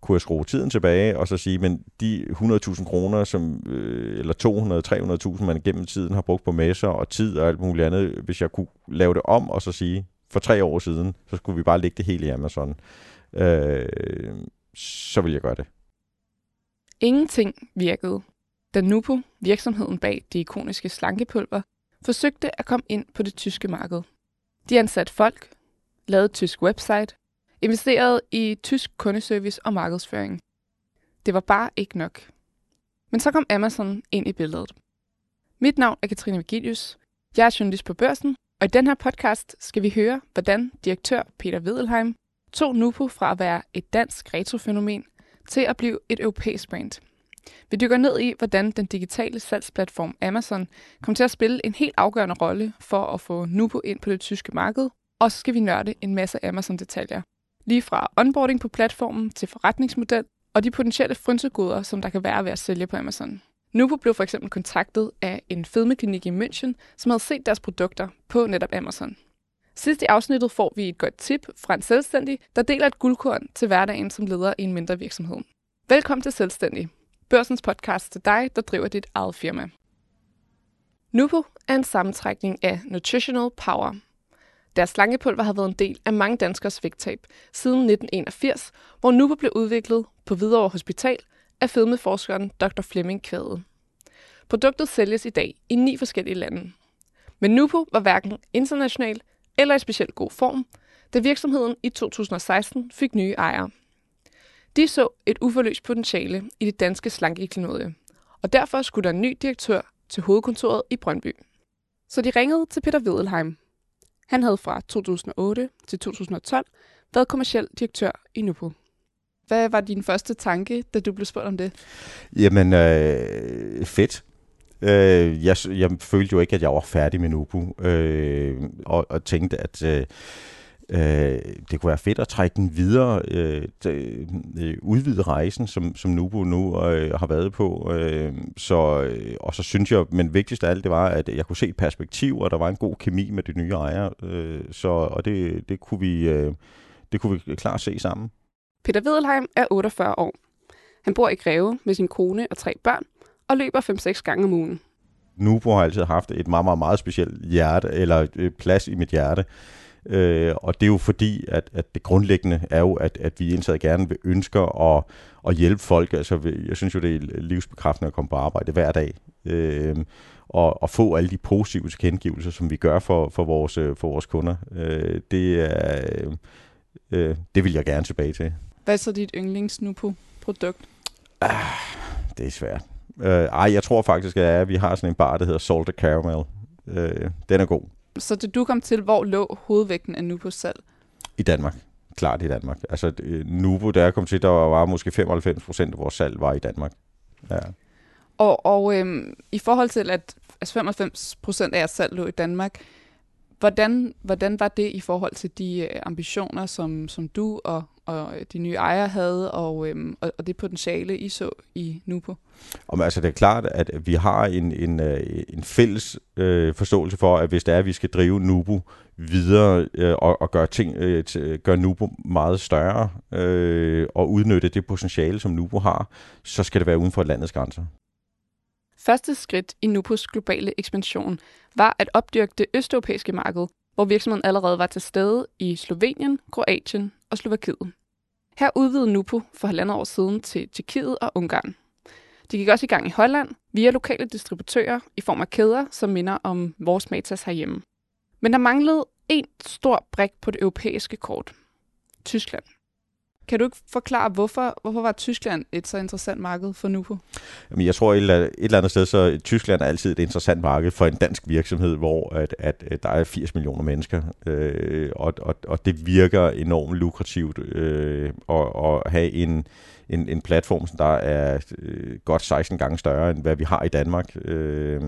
kunne jeg skrue tiden tilbage og så sige, men de 100.000 kroner, som, øh, eller 200-300.000, man gennem tiden har brugt på messer og tid og alt muligt andet, hvis jeg kunne lave det om og så sige, for tre år siden, så skulle vi bare lægge det hele i Amazon, øh, så vil jeg gøre det. Ingenting virkede, da Nupo, virksomheden bag det ikoniske slankepulver, forsøgte at komme ind på det tyske marked. De ansatte folk, lavede et tysk website, investerede i tysk kundeservice og markedsføring. Det var bare ikke nok. Men så kom Amazon ind i billedet. Mit navn er Katrine Vigilius. Jeg er journalist på børsen, og i den her podcast skal vi høre, hvordan direktør Peter Wedelheim tog Nupo fra at være et dansk retrofænomen til at blive et europæisk brand. Vi dykker ned i, hvordan den digitale salgsplatform Amazon kom til at spille en helt afgørende rolle for at få Nupo ind på det tyske marked, og så skal vi nørde en masse Amazon-detaljer. Lige fra onboarding på platformen til forretningsmodel og de potentielle frynsegoder, som der kan være ved at sælge på Amazon. Nubo blev for eksempel kontaktet af en fedmeklinik i München, som havde set deres produkter på netop Amazon. Sidst i afsnittet får vi et godt tip fra en selvstændig, der deler et guldkorn til hverdagen som leder i en mindre virksomhed. Velkommen til Selvstændig, børsens podcast til dig, der driver dit eget firma. Nubo er en sammentrækning af Nutritional Power. Deres slangepulver har været en del af mange danskers vægttab siden 1981, hvor Nupo blev udviklet på Hvidovre Hospital af fedmeforskeren Dr. Flemming Kvæde. Produktet sælges i dag i ni forskellige lande. Men Nupo var hverken international eller i specielt god form, da virksomheden i 2016 fik nye ejere. De så et uforløst potentiale i det danske slankeklinodie, og derfor skulle der en ny direktør til hovedkontoret i Brøndby. Så de ringede til Peter Wedelheim. Han havde fra 2008 til 2012 været kommersiel direktør i Nupo. Hvad var din første tanke, da du blev spurgt om det? Jamen, øh, fedt. Øh, jeg, jeg følte jo ikke, at jeg var færdig med Nubu, øh, og, og tænkte, at øh, øh, det kunne være fedt at trække den videre, øh, øh, udvide rejsen, som, som Nubu nu øh, har været på. Øh, så, øh, og så synes jeg, men vigtigst af alt, det var, at jeg kunne se et perspektiv, og der var en god kemi med de nye ejere, øh, så, og det, det, kunne vi, øh, det kunne vi klart se sammen. Peter Wedelheim er 48 år. Han bor i Greve med sin kone og tre børn, og løber 5-6 gange om ugen. Nubo har altid haft et meget, meget, meget specielt hjerte, eller plads i mit hjerte. Øh, og det er jo fordi, at, at det grundlæggende er jo, at, at vi indtaget gerne vil ønsker at, at hjælpe folk. Altså, jeg synes jo, det er livsbekræftende at komme på arbejde hver dag. Øh, og, og få alle de positive tilkendegivelser, som vi gør for, for, vores, for vores kunder. Øh, det, er, øh, det vil jeg gerne tilbage til. Hvad er så dit yndlings nu på produkt? Ah, det er svært. Øh, ej, jeg tror faktisk, at vi har sådan en bar, der hedder Salted Caramel. Øh, den er god. Så da du kom til, hvor lå hovedvægten af Nubo salg? I Danmark. Klart i Danmark. Altså Nubo, da jeg kom til, der var måske 95 procent af vores salg var i Danmark. Ja. Og, og øhm, i forhold til, at altså 95 procent af jeres salg lå i Danmark, hvordan, hvordan var det i forhold til de øh, ambitioner, som, som du og og øh, de nye ejere havde, og, øhm, og, og det potentiale, I så i Nupo? Om, altså, det er klart, at vi har en, en, øh, en fælles øh, forståelse for, at hvis det er, at vi skal drive Nubo videre øh, og, og gøre, ting, øh, til, gøre Nubo meget større øh, og udnytte det potentiale, som Nubo har, så skal det være uden for landets grænser. Første skridt i Nupos globale ekspansion var at opdyrke det østeuropæiske marked, hvor virksomheden allerede var til stede i Slovenien, Kroatien og Slovakiet. Her udvidede Nupo for halvandet år siden til Tjekkiet og Ungarn. De gik også i gang i Holland via lokale distributører i form af kæder, som minder om vores Matas herhjemme. Men der manglede en stor brik på det europæiske kort. Tyskland. Kan du ikke forklare, hvorfor, hvorfor var Tyskland et så interessant marked for Nupo? Jamen, jeg tror et eller, et eller andet sted, så Tyskland er altid et interessant marked for en dansk virksomhed, hvor at, at, der er 80 millioner mennesker, øh, og, og, og det virker enormt lukrativt øh, at, at have en, en, en platform, der er øh, godt 16 gange større, end hvad vi har i Danmark. Øh,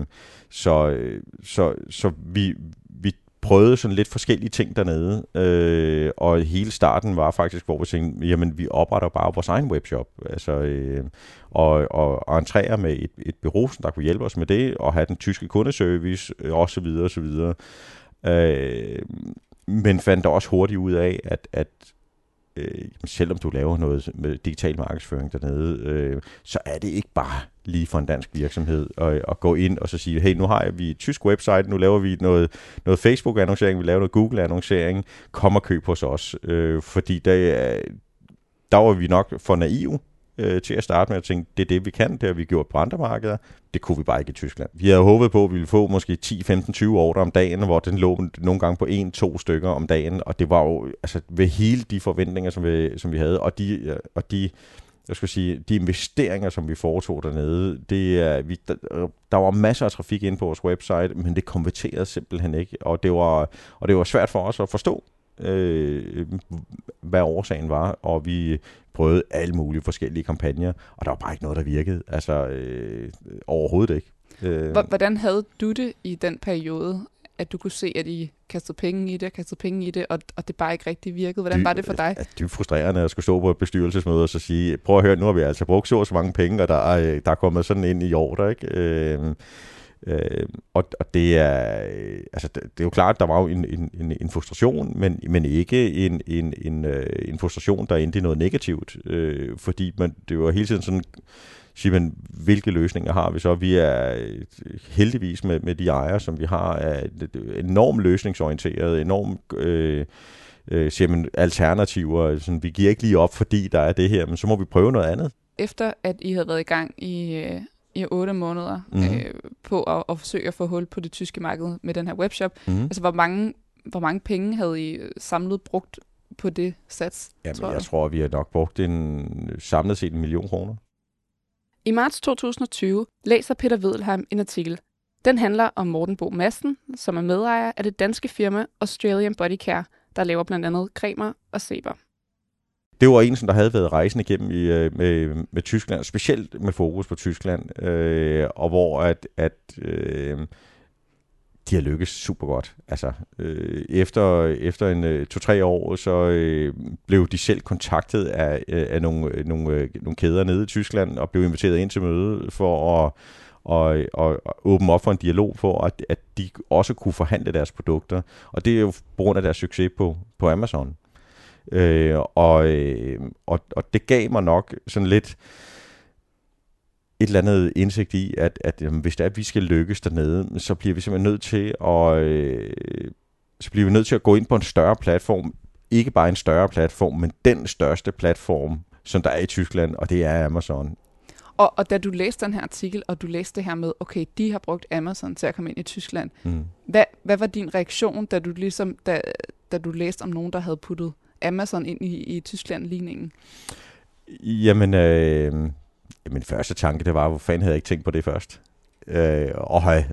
så, så, så vi, vi prøvede sådan lidt forskellige ting dernede, øh, og hele starten var faktisk, hvor vi tænkte, jamen vi opretter bare vores egen webshop, altså, øh, og, og, og entrere med et, et bureau, der kunne hjælpe os med det, og have den tyske kundeservice, øh, og så videre, og så videre. Øh, men fandt også hurtigt ud af, at, at øh, selvom du laver noget med digital markedsføring dernede, øh, så er det ikke bare lige for en dansk virksomhed at, at gå ind og så sige, hey, nu har vi et tysk website, nu laver vi noget, noget Facebook-annoncering, vi laver noget Google-annoncering, kom og køb hos os. Øh, fordi der, øh, der var vi nok for naive øh, til at starte med at tænke, det er det, vi kan, det har vi gjort på andre markeder. Det kunne vi bare ikke i Tyskland. Vi havde håbet på, at vi ville få måske 10, 15, 20 ordre om dagen, hvor den lå nogle gange på en, to stykker om dagen, og det var jo altså, ved hele de forventninger, som vi, som vi havde, og de, øh, og de jeg skal sige, de investeringer, som vi foretog dernede, det er, vi, der, der var masser af trafik ind på vores website, men det konverterede simpelthen ikke, og det var, og det var svært for os at forstå, øh, hvad årsagen var, og vi prøvede alle mulige forskellige kampagner, og der var bare ikke noget, der virkede. Altså øh, overhovedet ikke. Øh. Hvordan havde du det i den periode, at du kunne se, at I kastede penge i det, kastede penge i det, og, og det bare ikke rigtig virkede? Hvordan dy, var det for dig? Det er frustrerende at skulle stå på et bestyrelsesmøde og så sige, prøv at høre, nu har vi altså brugt så, så mange penge, og der er, der er kommet sådan ind i år, der, ikke? Øh, Øh, og, og det er øh, altså det, det er jo klart, at der var jo en, en, en, en frustration, men, men ikke en, en, en, øh, en frustration, der endte i noget negativt, øh, fordi man, det var hele tiden sådan, sige, men, hvilke løsninger har vi så? Vi er øh, heldigvis med, med de ejere, som vi har, er enormt løsningsorienteret, enormt øh, øh, siger man, alternativer. Sådan, vi giver ikke lige op, fordi der er det her, men så må vi prøve noget andet. Efter at I havde været i gang i øh, i otte måneder mm. øh, på at, at forsøge at få hul på det tyske marked med den her webshop. Mm. Altså, hvor mange, hvor mange penge havde I samlet brugt på det sats? Jamen, tror jeg du? tror, vi har nok brugt en samlet set en million kroner. I marts 2020 læser Peter Wedelheim en artikel. Den handler om Morten Bo Madsen, som er medejer af det danske firma Australian Body Care, der laver blandt andet cremer og sæber det var en, som der havde været rejsen igennem i, øh, med, med Tyskland, specielt med fokus på Tyskland, øh, og hvor at, at øh, de har lykkes super godt. Altså, øh, efter, efter en øh, to-tre år, så øh, blev de selv kontaktet af, øh, af nogle, øh, nogle, øh, nogle kæder nede i Tyskland, og blev inviteret ind til møde for at og, og, og åbne op for en dialog for, at, at de også kunne forhandle deres produkter. Og det er jo på grund af deres succes på, på Amazon. Øh, og, øh, og, og det gav mig nok sådan lidt et eller andet indsigt i, at, at jamen, hvis det er, at vi skal lykkes dernede, så bliver vi simpelthen nødt til at, øh, så bliver vi nødt til at gå ind på en større platform. Ikke bare en større platform, men den største platform, som der er i Tyskland, og det er Amazon. Og, og da du læste den her artikel, og du læste det her med, okay, de har brugt Amazon til at komme ind i Tyskland. Mm. Hvad, hvad var din reaktion, da du ligesom, da, da du læste om nogen, der havde puttet Amazon ind i, i Tyskland-ligningen? Jamen, øh, min første tanke, det var, hvor fanden havde jeg ikke tænkt på det først? Øh, og have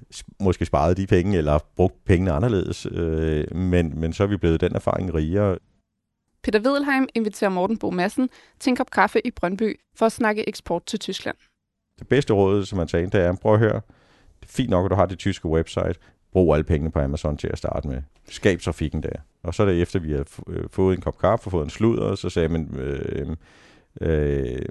måske sparet de penge, eller brugt pengene anderledes. Øh, men, men så er vi blevet den erfaring rigere. Peter Wedelheim inviterer Morten Bo Madsen til en kop kaffe i Brøndby for at snakke eksport til Tyskland. Det bedste råd, som man sagde, det er, prøv at høre, det er fint nok, at du har det tyske website. Brug alle pengene på Amazon til at starte med. Skab trafikken der. Og så er det efter, vi har øh, fået en kop kaffe fået en sludder, så sagde man, øh, øh,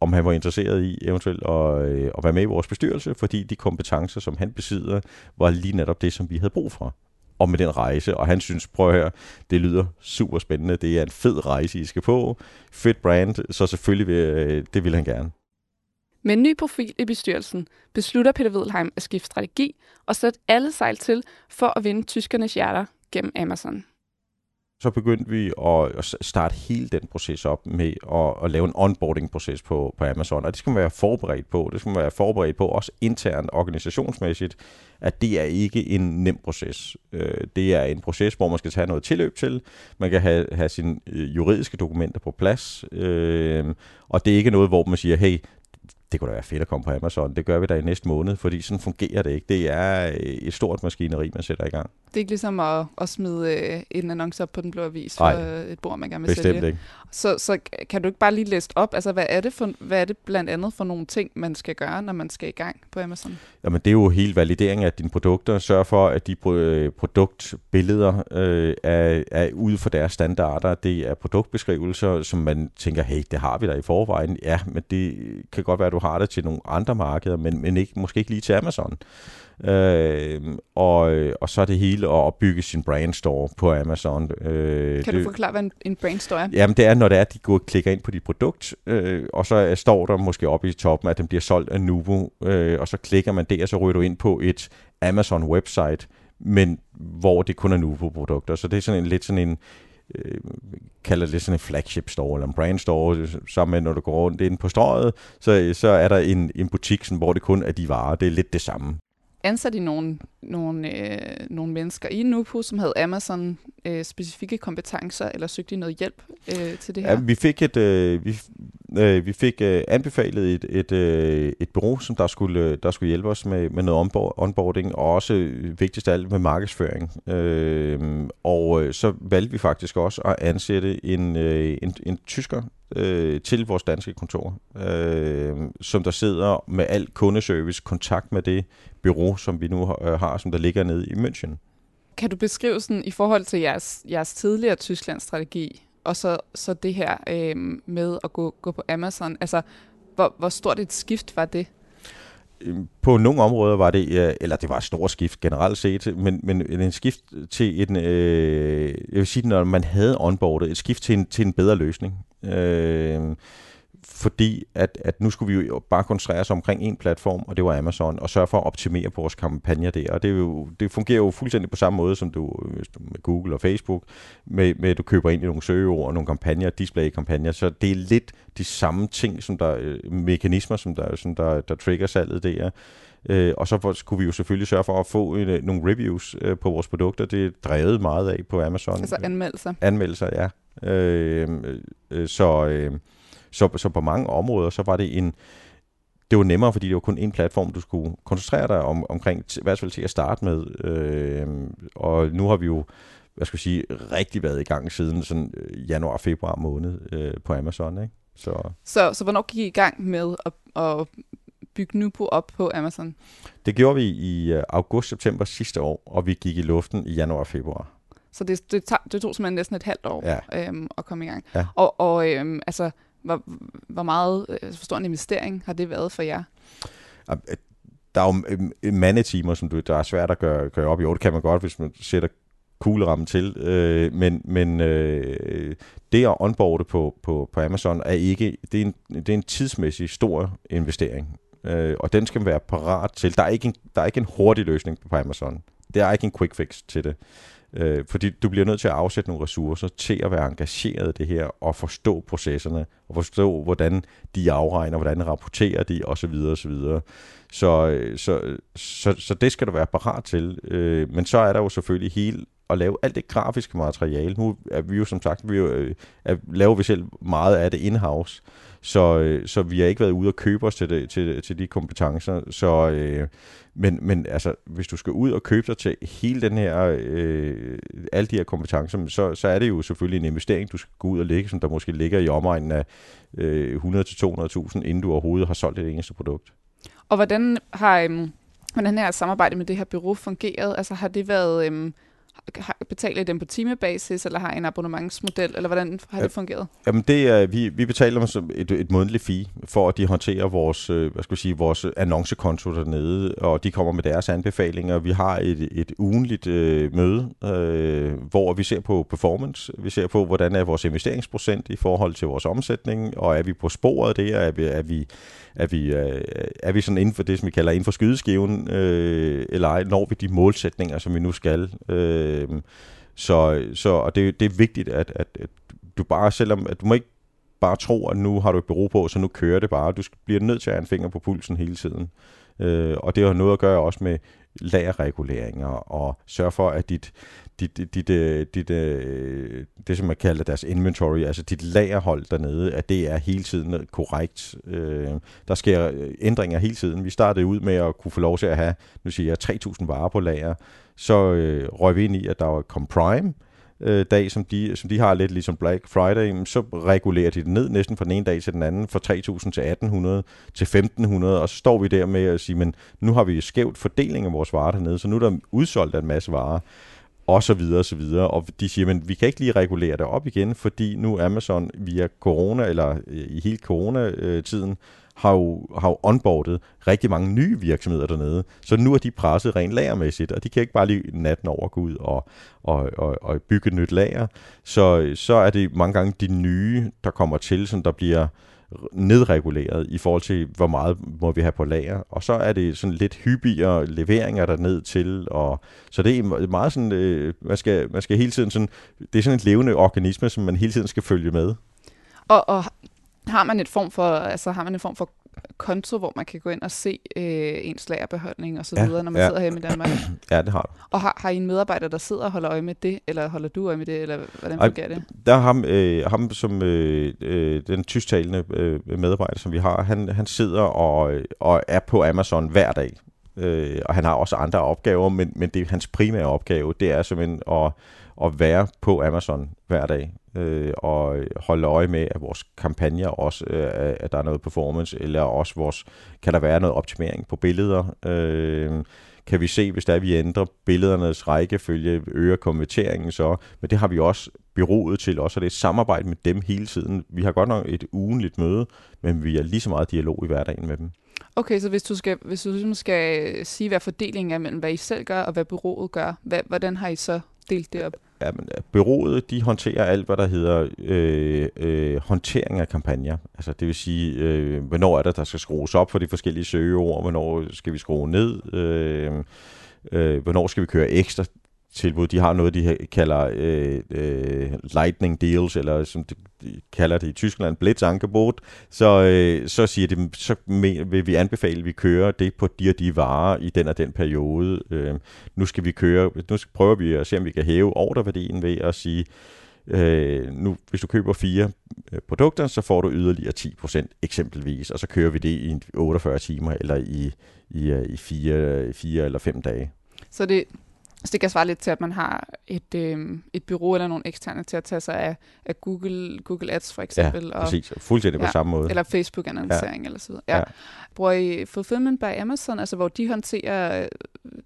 om han var interesseret i eventuelt at, øh, at være med i vores bestyrelse, fordi de kompetencer, som han besidder, var lige netop det, som vi havde brug for og med den rejse, og han synes, prøv her, det lyder super spændende, det er en fed rejse, I skal på, fedt brand, så selvfølgelig vil, øh, det vil han gerne. Med en ny profil i bestyrelsen beslutter Peter Wedelheim at skifte strategi og sætte alle sejl til for at vinde tyskernes hjerter gennem Amazon. Så begyndte vi at starte hele den proces op med at, at lave en onboarding-proces på, på Amazon, og det skal man være forberedt på. Det skal man være forberedt på, også internt organisationsmæssigt, at det er ikke en nem proces. Øh, det er en proces, hvor man skal tage noget tilløb til. Man kan have, have sine øh, juridiske dokumenter på plads, øh, og det er ikke noget, hvor man siger, hey, det kunne da være fedt at komme på Amazon. Det gør vi da i næste måned, fordi sådan fungerer det ikke. Det er et stort maskineri, man sætter i gang. Det er ikke ligesom at, at smide øh, en annonce op på den blå avis for et bord, man gerne vil bestemt sælge. Ikke. Så, så kan du ikke bare lige læse op, altså hvad er, det for, hvad er det blandt andet for nogle ting, man skal gøre, når man skal i gang på Amazon? Jamen det er jo helt validering af dine produkter. Sørg for, at de øh, produktbilleder øh, er, er ude for deres standarder. Det er produktbeskrivelser, som man tænker, hey, det har vi da i forvejen. Ja, men det kan godt være, du har det til nogle andre markeder, men, men ikke, måske ikke lige til Amazon. Øh, og, og så er det hele at opbygge sin brandstore på Amazon. Øh, kan du forklare, hvad en, en brandstore er? Jamen, det er, når det er, at de går og klikker ind på dit produkt, øh, og så står der måske oppe i toppen, at den bliver solgt af Nuvo, øh, og så klikker man der, og så ryger du ind på et Amazon-website, men hvor det kun er Nuvo-produkter. Så det er sådan en, lidt sådan en, øh, kalder det sådan en flagship store, eller en brand store, sammen med når du går rundt ind på strøget, så, så er der en, en butik, sådan, hvor det kun er de varer. Det er lidt det samme ansatte I nogle, nogle, øh, nogle mennesker i Nupo, som havde Amazon øh, specifikke kompetencer, eller søgte I noget hjælp øh, til det her? Ja, vi fik et, øh, vi, øh, vi fik øh, anbefalet et, et, øh, et bureau, som der skulle, øh, der skulle hjælpe os med, med noget onboarding, og også øh, vigtigst af alt med markedsføring. Øh, og øh, så valgte vi faktisk også at ansætte en, øh, en, en tysker øh, til vores danske kontor, øh, som der sidder med al kundeservice, kontakt med det bureau, som vi nu har, har som der ligger nede i München. Kan du beskrive sådan i forhold til jeres, jeres tidligere Tyskland-strategi, og så, så det her øh, med at gå, gå på Amazon, altså hvor, hvor stort et skift var det? Øhm, på nogle områder var det, øh, eller det var et stort skift generelt set, men, men en skift til en, øh, jeg vil sige, når man havde onboardet, et skift til en, til en bedre løsning. Øh, fordi at, at nu skulle vi jo bare koncentrere os omkring en platform, og det var Amazon, og sørge for at optimere på vores kampagner der. Og det, er jo, det fungerer jo fuldstændig på samme måde, som du med Google og Facebook, med, med at du køber ind i nogle søgeord, nogle kampagner, display-kampagner, så det er lidt de samme ting, som der, øh, mekanismer, som der, som der, der trigger salget der. Øh, og så skulle vi jo selvfølgelig sørge for at få en, øh, nogle reviews øh, på vores produkter. Det er drevet meget af på Amazon. Altså anmeldelser. Anmeldelser, ja. Øh, øh, så... Øh, så, så på mange områder, så var det en, det var nemmere, fordi det var kun en platform, du skulle koncentrere dig om, omkring, i hvert fald til at starte med. Øh, og nu har vi jo, hvad skal jeg sige, rigtig været i gang siden sådan øh, januar-februar måned øh, på Amazon. Ikke? Så. Så, så hvornår gik I i gang med at, at bygge Nupo op på Amazon? Det gjorde vi i øh, august-september sidste år, og vi gik i luften i januar-februar. Så det, det, tog, det tog simpelthen næsten et halvt år ja. øhm, at komme i gang. Ja. Og, og øhm, altså, hvor, hvor meget, øh, altså, hvor stor en investering har det været for jer? Øh, der er jo øh, mandetimer, som du, der er svært at gøre, gøre op i. Jo, det kan man godt, hvis man sætter kuglerammen til, øh, men, men øh, det at onboarde på, på, på Amazon er ikke, det er en, det er en tidsmæssig stor investering, øh, og den skal man være parat til. Der er, ikke en, der er ikke en hurtig løsning på Amazon. Der er ikke en quick fix til det. Øh, fordi du bliver nødt til at afsætte nogle ressourcer til at være engageret i det her, og forstå processerne, og forstå, hvordan de afregner, hvordan rapporterer de, osv. osv. Så, øh, så, så, så det skal du være parat til. Øh, men så er der jo selvfølgelig hele at lave alt det grafiske materiale. Nu er vi jo som sagt, vi jo, øh, er, laver vi selv meget af det in-house, så, øh, så vi har ikke været ude og købe os til, det, til, til de kompetencer. Så, øh, men, men altså, hvis du skal ud og købe dig til hele den her, øh, alle de her kompetencer, så, så er det jo selvfølgelig en investering, du skal gå ud og lægge, som der måske ligger i omegnen af øh, 100-200.000, inden du overhovedet har solgt et eneste produkt. Og hvordan har, øhm, hvordan har samarbejdet med det her bureau fungeret? Altså har det været... Øhm betaler I dem på timebasis, eller har I en abonnementsmodel, eller hvordan har det fungeret? Jamen det er, vi, vi betaler dem som et, et månedligt fee, for at de håndterer vores, øh, hvad skal jeg sige, vores annoncekonto dernede, og de kommer med deres anbefalinger. Vi har et, et ugenligt øh, møde, øh, hvor vi ser på performance, vi ser på, hvordan er vores investeringsprocent i forhold til vores omsætning, og er vi på sporet der, er vi, er vi, er vi, øh, er vi sådan inden for det, som vi kalder inden for skydeskiven, øh, eller ej, når vi de målsætninger, som vi nu skal. Øh, Øhm, så, så og det, det er vigtigt, at, at, at du bare, selvom at du må ikke bare tro, at nu har du et bureau på, så nu kører det bare. Du bliver nødt til at have en finger på pulsen hele tiden. Øh, og det har noget at gøre også med lagerreguleringer og sørge for, at dit, dit, dit, dit, øh, dit, øh, det, som man kalder deres inventory, altså dit lagerhold dernede, at det er hele tiden korrekt. Øh, der sker ændringer hele tiden. Vi startede ud med at kunne få lov til at have, nu siger jeg, 3.000 varer på lager. Så røg vi ind i, at der var kom Prime, øh, dag, som de, som de har lidt ligesom Black Friday, så regulerer de det ned næsten fra den ene dag til den anden, fra 3.000 til 1.800 til 1.500, og så står vi der med at sige, men nu har vi skævt fordeling af vores varer dernede, så nu er der udsolgt en masse varer og så videre og så videre. Og de siger, men vi kan ikke lige regulere det op igen, fordi nu Amazon via corona, eller øh, i hele coronatiden, har jo, har jo onboardet rigtig mange nye virksomheder dernede. Så nu er de presset rent lagermæssigt, og de kan ikke bare lige natten over gå ud og, og, og, og bygge et nyt lager. Så, så er det mange gange de nye, der kommer til, som der bliver nedreguleret i forhold til, hvor meget må vi have på lager. Og så er det sådan lidt hyppigere leveringer der ned til. Og, så det er meget sådan, øh, man, skal, man skal hele tiden sådan, det er sådan en levende organisme, som man hele tiden skal følge med. Og, og har man et form for, altså har man en form for konto, hvor man kan gå ind og se øh, ens lagerbeholdning og så videre, når man ja. sidder hjemme i Danmark? Ja, det har du. Og har, har I en medarbejder, der sidder og holder øje med det, eller holder du øje med det, eller hvordan fungerer det? Der er ham, øh, ham som øh, øh, den tysktalende øh, medarbejder, som vi har, han, han sidder og, og er på Amazon hver dag. Øh, og han har også andre opgaver, men, men det hans primære opgave, det er simpelthen at, at være på Amazon hver dag øh, og holde øje med, at vores kampagner også, øh, at der er noget performance, eller også vores, kan der være noget optimering på billeder. Øh, kan vi se, hvis der vi ændrer billedernes rækkefølge, øger konverteringen så, men det har vi også byrådet til også, og det er et samarbejde med dem hele tiden. Vi har godt nok et ugenligt møde, men vi er lige så meget dialog i hverdagen med dem. Okay, så hvis du skal, hvis du ligesom skal sige, hvad fordelingen er mellem, hvad I selv gør, og hvad byrådet gør, hvad, hvordan har I så delt det op? Ja, men øh, byrådet, de håndterer alt, hvad der hedder øh, øh, håndtering af kampagner. Altså det vil sige, øh, hvornår er det, der skal skrues op for de forskellige søgeord, hvornår skal vi skrue ned, øh, øh, hvornår skal vi køre ekstra? Tilbud. De har noget, de kalder øh, øh, lightning deals, eller som de, de kalder det i Tyskland, Blitzangebot. Så, øh, så siger de, så vil vi anbefale, at vi kører det på de og de varer i den og den periode. Øh, nu skal vi køre, nu skal, prøver vi at se, om vi kan hæve ordreværdien ved at sige, øh, nu, hvis du køber fire øh, produkter, så får du yderligere 10% eksempelvis, og så kører vi det i 48 timer, eller i, i, øh, i fire, fire eller fem dage. Så det, så det kan svare lidt til, at man har et, øh, et bureau eller nogle eksterne til at tage sig af, af Google, Google Ads for eksempel. Ja, præcis. Og, Fuldstændig ja, på samme måde. Eller Facebook-annoncering ja. eller så videre. Ja. ja. Bruger I Fulfillment by Amazon, altså hvor de håndterer øh,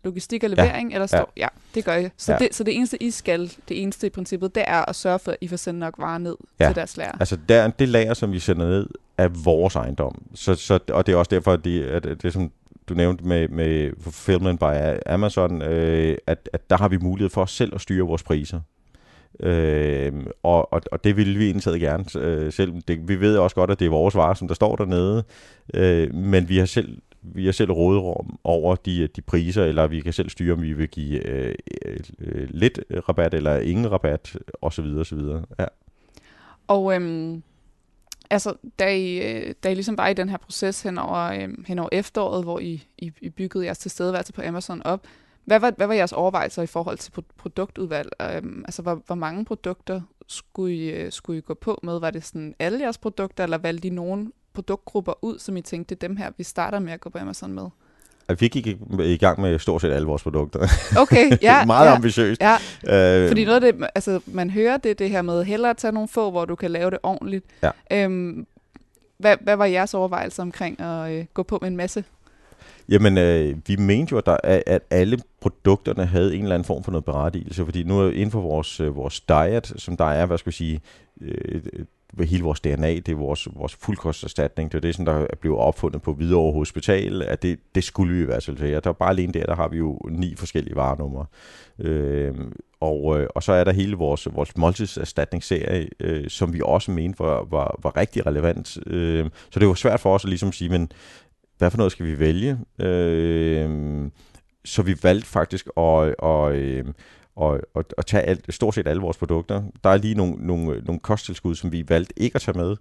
logistik og levering? Ja. Eller står, ja. ja, det gør I. Så, ja. det, så det eneste, I skal, det eneste i princippet, det er at sørge for, at I får sendt nok varer ned ja. til deres lager. Altså der, det lager, som vi sender ned, er vores ejendom. Så, så, og det er også derfor, at det, at det er som du nævnte med, med Fulfillment by Amazon, øh, at, at der har vi mulighed for selv at styre vores priser. Øh, og, og, og det vil vi indtaget gerne øh, selv. Det, vi ved også godt, at det er vores varer, som der står dernede, øh, men vi har selv vi har selv råderum over de, de priser, eller vi kan selv styre, om vi vil give øh, øh, lidt rabat eller ingen rabat, osv. osv. Ja. Og øhm, altså, da I, øh, da I ligesom var i den her proces hen over, øh, hen over efteråret, hvor I, I, I byggede jeres tilstedeværelse på Amazon op, hvad var, hvad var jeres overvejelser i forhold til produktudvalg? Øhm, altså, hvor, hvor mange produkter skulle I, øh, skulle I gå på med? Var det sådan alle jeres produkter, eller valgte I nogle produktgrupper ud, som I tænkte, dem her, vi starter med at gå på Amazon med? Vi gik i gang med stort set alle vores produkter. Okay, ja. Meget ja, ambitiøst. Ja. Øh, Fordi noget af det, altså man hører det, det her med hellere at tage nogle få, hvor du kan lave det ordentligt. Ja. Øhm, hvad, hvad var jeres overvejelse omkring at øh, gå på med en masse? Jamen, øh, vi mente jo, at, der, at alle produkterne havde en eller anden form for noget berettigelse, fordi nu inden for vores, øh, vores diet, som der er, hvad skal vi sige, øh, hele vores DNA, det er vores, vores fuldkosterstatning, det er det, sådan, der er blevet opfundet på Hvidovre Hospital, at det, det skulle vi i hvert fald til. Der er bare alene der, der har vi jo ni forskellige varenumre. Øh, og, øh, og så er der hele vores, vores måltidserstatningsserie, øh, som vi også mente var, var, var rigtig relevant. Øh, så det var svært for os at ligesom sige, men hvad for noget skal vi vælge? Øh, så vi valgte faktisk at, at, at og, og, og tage alt, stort set alle vores produkter. Der er lige nogle, nogle, nogle kosttilskud, som vi valgte ikke at tage med.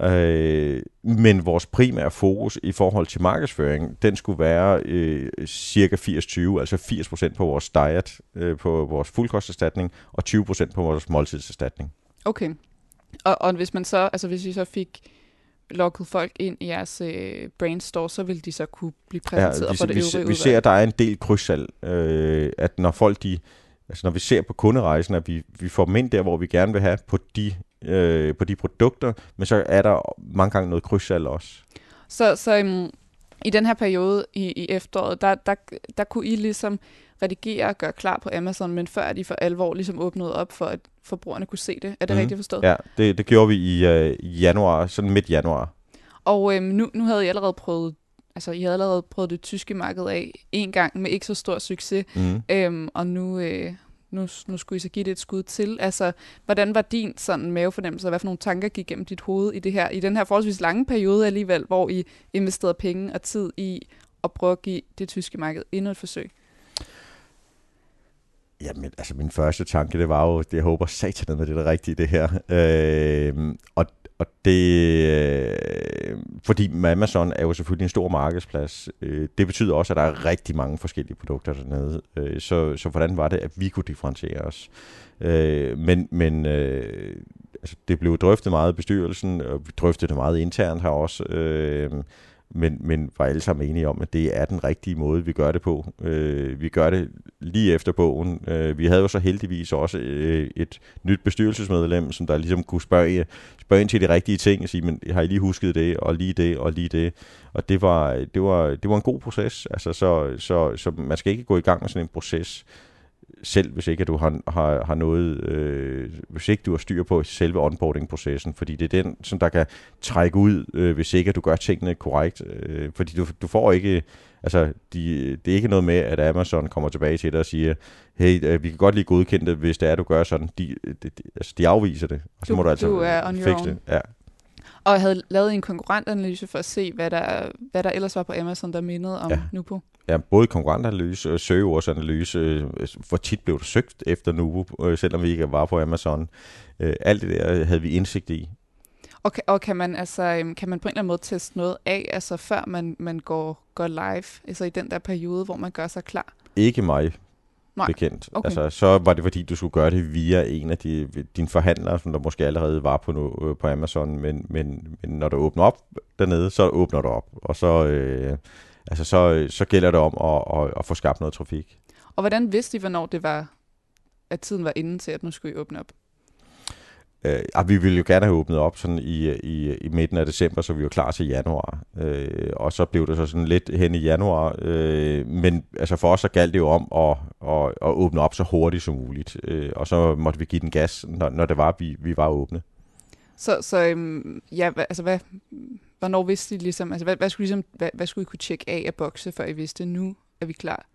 Øh, men vores primære fokus i forhold til markedsføring, den skulle være øh, cirka 80-20, altså 80% på vores diet, øh, på vores fuldkosterstatning, og 20% på vores måltidserstatning. Okay. Og, og hvis man så, altså hvis I så fik lukket folk ind i jeres øh, brandstore, så vil de så kunne blive præsenteret ja, vi, for det vi, øvrige vi, vi ser, at der er en del krydssalg, øh, at når folk de altså når vi ser på kunderejsen, at vi, vi får dem ind der, hvor vi gerne vil have på de, øh, på de produkter, men så er der mange gange noget krydssalg også. Så, så um, i den her periode i, i efteråret, der, der, der kunne I ligesom redigere og gøre klar på Amazon, men før de for alvor ligesom åbnede op for, at forbrugerne kunne se det. Er det mm. rigtigt forstået? Ja, det, det gjorde vi i uh, januar, sådan midt januar. Og øhm, nu, nu havde I allerede prøvet altså I havde allerede prøvet det tyske marked af en gang med ikke så stor succes, mm. øhm, og nu, øh, nu, nu skulle I så give det et skud til. Altså, hvordan var din sådan mavefornemmelse, og hvad for nogle tanker gik gennem dit hoved i det her, i den her forholdsvis lange periode alligevel, hvor I investerede penge og tid i at prøve at give det tyske marked endnu et forsøg? Jamen, altså min første tanke, det var jo, det jeg håber satan med det er det rigtige, det her. Øh, og og det, øh, fordi Amazon er jo selvfølgelig en stor markedsplads. Øh, det betyder også, at der er rigtig mange forskellige produkter dernede. Øh, så, så hvordan var det, at vi kunne differentiere os? Øh, men men øh, altså, det blev drøftet meget i bestyrelsen, og vi drøftede det meget internt her også. Øh, men, men var alle sammen enige om, at det er den rigtige måde, vi gør det på. Øh, vi gør det lige efter bogen. Øh, vi havde jo så heldigvis også øh, et nyt bestyrelsesmedlem, som der ligesom kunne spørge, spørge ind til de rigtige ting og sige, men har I lige husket det, og lige det, og lige det. Og det var, det var, det var en god proces. Altså, så, så, så man skal ikke gå i gang med sådan en proces, selv, hvis ikke at du har, har, har noget, øh, hvis ikke du har styr på selve onboarding-processen, fordi det er den, som der kan trække ud, øh, hvis ikke at du gør tingene korrekt, øh, fordi du, du får ikke, altså, de, det er ikke noget med, at Amazon kommer tilbage til dig og siger, hey, øh, vi kan godt lige godkende det, hvis det er, du gør sådan, de, de, de, altså, de afviser det, og så du, må du altså du er on fikse det. Ja. Og jeg havde lavet en konkurrentanalyse for at se, hvad der, hvad der ellers var på Amazon, der mindede om ja. Nupo. Ja, både konkurrentanalyse og søgeordsanalyse. Hvor tit blev du søgt efter Nupo, øh, selvom vi ikke var på Amazon. Øh, alt det der havde vi indsigt i. Og, og kan, man, altså, øhm, kan man på en eller anden måde teste noget af, altså før man, man går, går live, altså i den der periode, hvor man gør sig klar? Ikke mig Nej. bekendt. Okay. Altså, så var det fordi, du skulle gøre det via en af de, dine forhandlere, som der måske allerede var på, no, på Amazon, men, men, men når du åbner op dernede, så åbner du op, og så, øh, altså, så, så gælder det om at, at, at få skabt noget trafik. Og hvordan vidste I, hvornår det var, at tiden var inde til, at nu skulle I åbne op? Øh, vi ville jo gerne have åbnet op sådan i, i, i midten af december, så vi var klar til januar. Øh, og så blev det så sådan lidt hen i januar. Øh, men altså for os så galt det jo om at, at, at åbne op så hurtigt som muligt. Øh, og så måtte vi give den gas, når, når det var, vi, vi var åbne. Så, så øhm, ja, altså hvad, hvornår vidste I ligesom, altså hvad, hvad, skulle ligesom, hvad, hvad skulle I kunne tjekke af af bokse, før I vidste, nu er vi klar?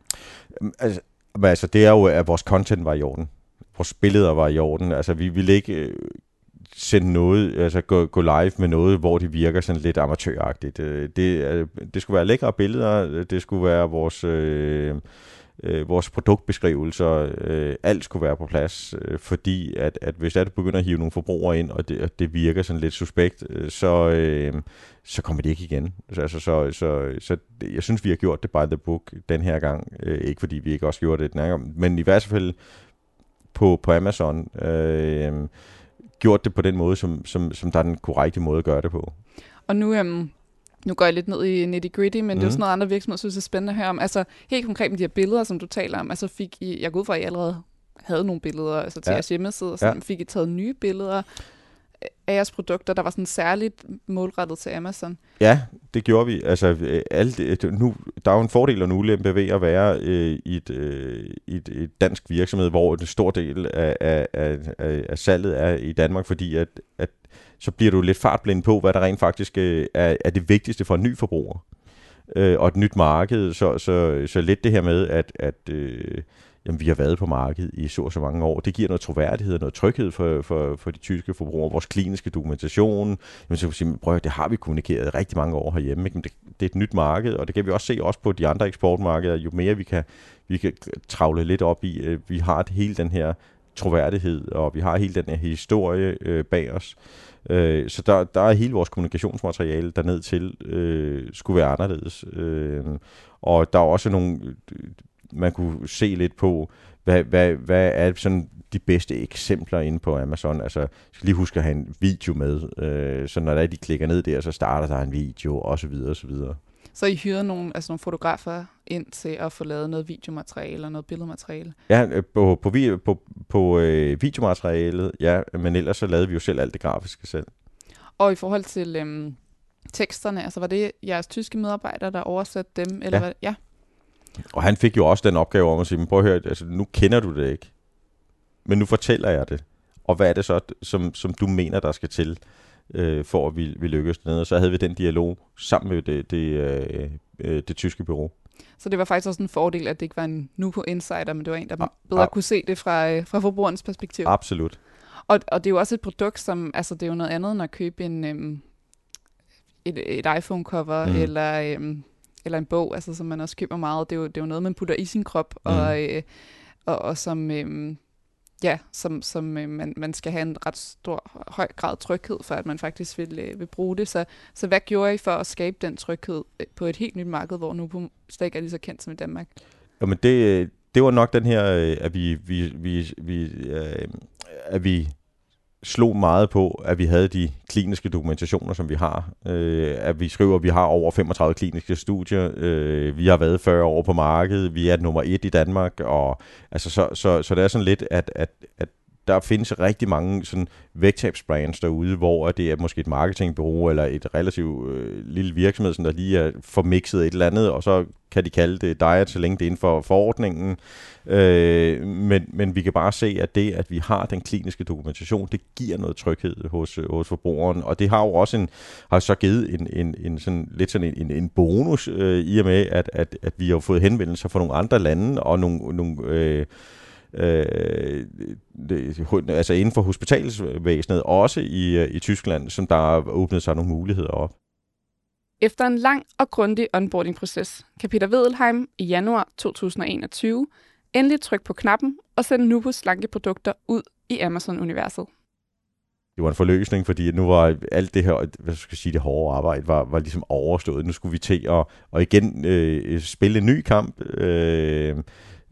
Altså, altså det er jo, at vores content var i orden vores billeder var i orden. Altså, vi ville ikke øh, sende noget, altså gå, gå live med noget, hvor det virker sådan lidt amatøragtigt. Øh, det, det skulle være lækre billeder, øh, det skulle være vores... Øh, øh, vores produktbeskrivelser, øh, alt skulle være på plads, øh, fordi at, at hvis du begynder at hive nogle forbrugere ind, og det, og det virker sådan lidt suspekt, øh, så, øh, så kommer det ikke igen. Så, altså, så, så, så jeg synes, vi har gjort det by the book den her gang. Øh, ikke fordi vi ikke også gjorde det den anden gang, men i hvert fald på, på Amazon øh, gjort det på den måde, som, som, som der er den korrekte måde at gøre det på. Og nu, øhm, nu går jeg lidt ned i nitty gritty, men mm. det er jo mhm. sådan noget, andre virksomheder synes er spændende at høre om. Altså helt konkret med de her billeder, som du taler om, altså fik I, jeg går ud fra, at I allerede havde nogle billeder altså til ja. jeres hjemmeside, og sådan, ja. fik I taget nye billeder af jeres produkter, der var sådan særligt målrettet til Amazon? Ja, det gjorde vi. Altså, øh, alt, øh, nu, der er jo en fordel og en ulempe ved at være øh, i, et, øh, i et, et dansk virksomhed, hvor en stor del af, af, af, af salget er i Danmark, fordi at, at så bliver du lidt fartblind på, hvad der rent faktisk øh, er, er det vigtigste for en ny forbruger øh, og et nyt marked. Så, så, så lidt det her med, at, at øh, jamen, vi har været på markedet i så og så mange år. Det giver noget troværdighed og noget tryghed for, for, for de tyske forbrugere. Vores kliniske dokumentation, jamen, så kan sige, prøv, det har vi kommunikeret rigtig mange år herhjemme. Ikke? Men det, det er et nyt marked, og det kan vi også se også på de andre eksportmarkeder. Jo mere vi kan, vi kan travle lidt op i, øh, vi har det, hele den her troværdighed, og vi har hele den her historie øh, bag os. Øh, så der, der er hele vores kommunikationsmateriale derned til, øh, skulle være anderledes. Øh, og der er også nogle man kunne se lidt på, hvad, hvad, hvad er sådan de bedste eksempler inde på Amazon. Altså, jeg skal lige huske at have en video med, øh, så når der er, de klikker ned der, så starter der en video, og så videre, og så videre. Så I hyrer nogle, altså nogle fotografer ind til at få lavet noget videomateriale og noget billedmateriale? Ja, øh, på, på, på, på øh, videomaterialet, ja, men ellers så lavede vi jo selv alt det grafiske selv. Og i forhold til øhm, teksterne, altså var det jeres tyske medarbejdere, der oversatte dem? Eller ja. Hvad? ja. Og han fik jo også den opgave om at sige, prøv at høre, altså, nu kender du det ikke, men nu fortæller jeg det. Og hvad er det så, som, som du mener, der skal til? øh, for at vi, vi lykkedes dernede. Og så havde vi den dialog sammen med det, det, øh, øh det tyske bureau. Så det var faktisk også en fordel, at det ikke var en nu på insider, men det var en, der bedre kunne se det fra, øh, fra forbrugerens perspektiv. Absolut. Og, og det er jo også et produkt, som, altså det er jo noget andet end at købe en, øhm, et, et iPhone-cover mm. eller, øhm, eller en bog, altså som man også køber meget. Det er jo, det er jo noget, man putter i sin krop, mm. og, øh, og, og som, øhm, ja, som, som øh, man, man skal have en ret stor, høj grad tryghed for, at man faktisk vil, øh, vil bruge det. Så, så hvad gjorde I for at skabe den tryghed øh, på et helt nyt marked, hvor nu på slet ikke er lige så kendt som i Danmark? Jamen det, det var nok den her, øh, at vi, vi, vi, vi, øh, at vi slog meget på, at vi havde de kliniske dokumentationer, som vi har. Øh, at vi skriver, at vi har over 35 kliniske studier. Øh, vi har været 40 år på markedet. Vi er nummer et i Danmark. Og, altså, så, så, så det er sådan lidt, at, at, at der findes rigtig mange sådan vægttabsbrands derude, hvor det er måske et marketingbureau eller et relativt øh, lille virksomhed, som der lige er formixet et eller andet, og så kan de kalde det diet, så længe det er inden for forordningen. Øh, men, men vi kan bare se, at det, at vi har den kliniske dokumentation, det giver noget tryghed hos, øh, hos forbrugeren, og det har jo også en, har så givet en, en, en sådan, lidt sådan en, en bonus øh, i og med, at, at, at vi har fået henvendelser fra nogle andre lande, og nogle, nogle øh, øh, det, altså inden for hospitalsvæsenet, også i, øh, i Tyskland, som der åbnet sig nogle muligheder op. Efter en lang og grundig onboarding-proces kan Peter Wedelheim i januar 2021 endelig trykke på knappen og sende Nubus slanke produkter ud i Amazon-universet. Det var en forløsning, fordi nu var alt det her, hvad skal jeg sige, det hårde arbejde, var, var ligesom overstået. Nu skulle vi til at, at igen øh, spille en ny kamp. Øh,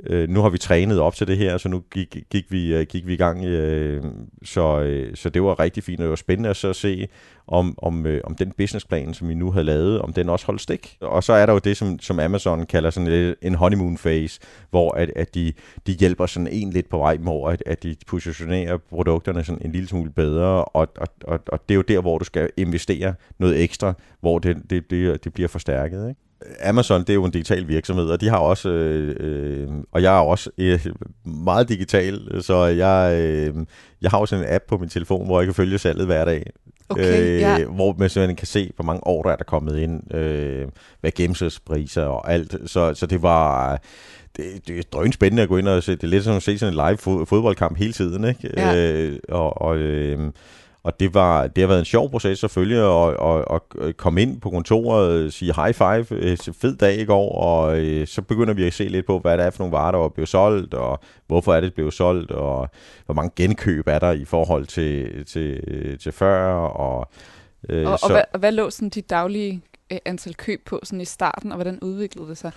Øh, nu har vi trænet op til det her, så nu gik, gik, vi, øh, gik vi i gang. Øh, så, øh, så det var rigtig fint, og det var spændende at så se, om, om, øh, om den businessplan, som vi nu havde lavet, om den også holdt stik. Og så er der jo det, som, som Amazon kalder sådan en honeymoon phase, hvor at, at de, de hjælper sådan en lidt på vej, hvor at, at de positionerer produkterne sådan en lille smule bedre, og, og, og, og det er jo der, hvor du skal investere noget ekstra, hvor det, det, det, det bliver forstærket. Ikke? Amazon, det er jo en digital virksomhed, og de har også, øh, øh, og jeg er også øh, meget digital, så jeg, øh, jeg har også en app på min telefon, hvor jeg kan følge salget hver dag. Okay, øh, ja. Hvor man simpelthen kan se, hvor mange ordre er der kommet ind, øh, hvad gennemsnitspriser og alt. Så, så det var... Det, det er drøn spændende at gå ind og se. Det er lidt som at se sådan en live fodboldkamp hele tiden, ikke? Ja. Øh, og, og øh, og det, var, det har været en sjov proces selvfølgelig at, at, at komme ind på kontoret, sige high five, øh, fed dag i går, og øh, så begynder vi at se lidt på, hvad det er for nogle varer, der er blevet solgt, og hvorfor er det blevet solgt, og hvor mange genkøb er der i forhold til, til, til før. Og, øh, og, så, og, hvad, hvad lå sådan de daglige øh, antal køb på sådan i starten, og hvordan udviklede det sig?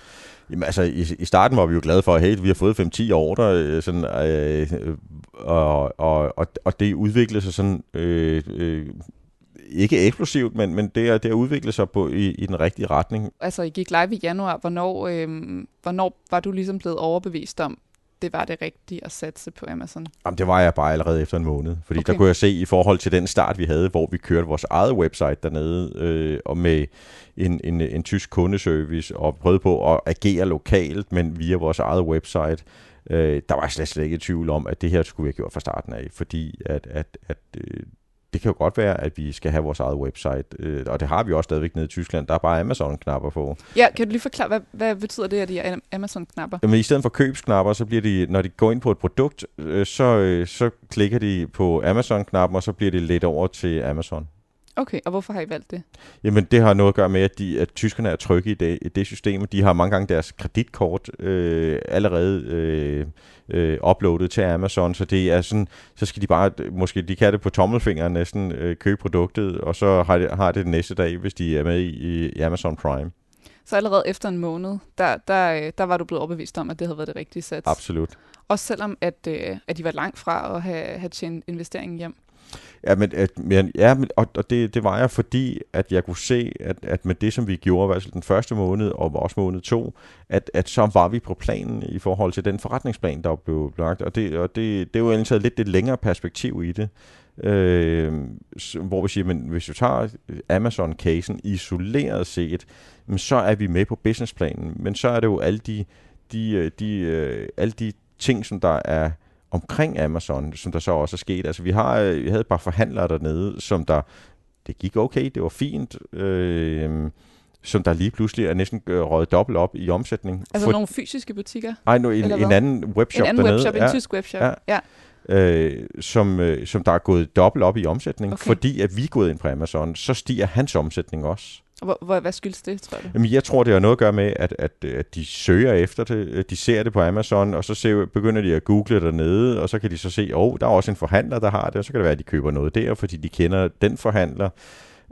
Jamen altså, i, i starten var vi jo glade for, at hey, vi har fået 5-10 ordre, øh, sådan, øh, og, og, og, og det udviklede sig sådan, øh, øh, ikke eksplosivt, men, men det, er, det har udviklet sig på, i, i den rigtige retning. Altså, I gik live i januar. Hvornår, øh, hvornår var du ligesom blevet overbevist om, det var det rigtige at satse på Amazon? Jamen, det var jeg bare allerede efter en måned. Fordi okay. der kunne jeg se i forhold til den start, vi havde, hvor vi kørte vores eget website dernede, øh, og med en, en, en tysk kundeservice, og prøvede på at agere lokalt, men via vores eget website. Øh, der var slet, slet ikke i tvivl om, at det her skulle vi have gjort fra starten af, fordi at, at, at øh, det kan jo godt være, at vi skal have vores eget website, øh, og det har vi også stadigvæk nede i Tyskland. Der er bare Amazon-knapper på. Ja, kan du lige forklare, hvad, hvad betyder det, at de er Amazon-knapper? Jamen, i stedet for købsknapper, så bliver de, når de går ind på et produkt, øh, så, øh, så klikker de på Amazon-knappen, og så bliver det lidt over til Amazon. Okay, og hvorfor har I valgt det? Jamen, det har noget at gøre med, at, de, at tyskerne er trygge i det, i det system. De har mange gange deres kreditkort øh, allerede øh, øh, uploadet til Amazon, så det er sådan, så skal de bare, måske de kan det på tommelfingeren næsten, øh, købe produktet, og så har det, har det den næste dag, hvis de er med i, i Amazon Prime. Så allerede efter en måned, der, der, der var du blevet overbevist om, at det havde været det rigtige sats? Absolut. Også selvom, at, øh, at de var langt fra at have, have tjent investeringen hjem? Ja, men, at, men, ja, men, og, og det, det var jeg, fordi at jeg kunne se, at, at med det, som vi gjorde, altså den første måned og også måned to, at, at så var vi på planen i forhold til den forretningsplan, der blev lagt. Og det, og det, det er jo egentlig lidt det længere perspektiv i det. Øh, hvor vi siger, men hvis du tager Amazon-casen isoleret set, så er vi med på businessplanen. Men så er det jo alle de, de, øh, de, øh, alle de ting, som der er omkring Amazon, som der så også er sket. Altså vi har, vi havde et par forhandlere dernede, som der det gik okay, det var fint. Øh, som der lige pludselig er næsten øh, røget dobbelt op i omsætning. Altså For, nogle fysiske butikker? Nej, no, en, en anden webshop En anden dernede. webshop, ja, en tysk webshop, ja. ja. Øh, som, øh, som der er gået dobbelt op i omsætning. Okay. Fordi at vi er gået ind på Amazon, så stiger hans omsætning også. Hvor, hvor, hvad skyldes det, tror du? Jamen, jeg tror, det har noget at gøre med, at, at, at de søger efter det. De ser det på Amazon, og så ser, begynder de at google dernede, og så kan de så se, at oh, der er også en forhandler, der har det, og så kan det være, at de køber noget der, fordi de kender den forhandler.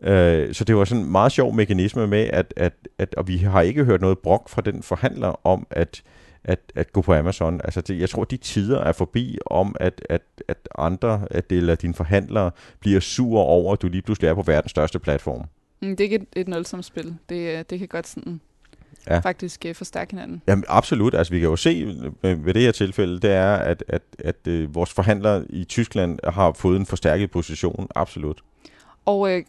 Øh, så det var sådan en meget sjov mekanisme med, at, at, at og vi har ikke hørt noget brok fra den forhandler om, at, at, at gå på Amazon. Altså det, jeg tror, de tider er forbi om, at, at, at andre, at det, eller dine forhandlere, bliver sure over, at du lige pludselig er på verdens største platform. Mm, det er ikke et, et nulsomspil. Det, det kan godt sådan ja. faktisk uh, forstærke hinanden. Jamen absolut. Altså vi kan jo se ved det her tilfælde, det er, at, at, at, at vores forhandlere i Tyskland har fået en forstærket position. Absolut. Og øh,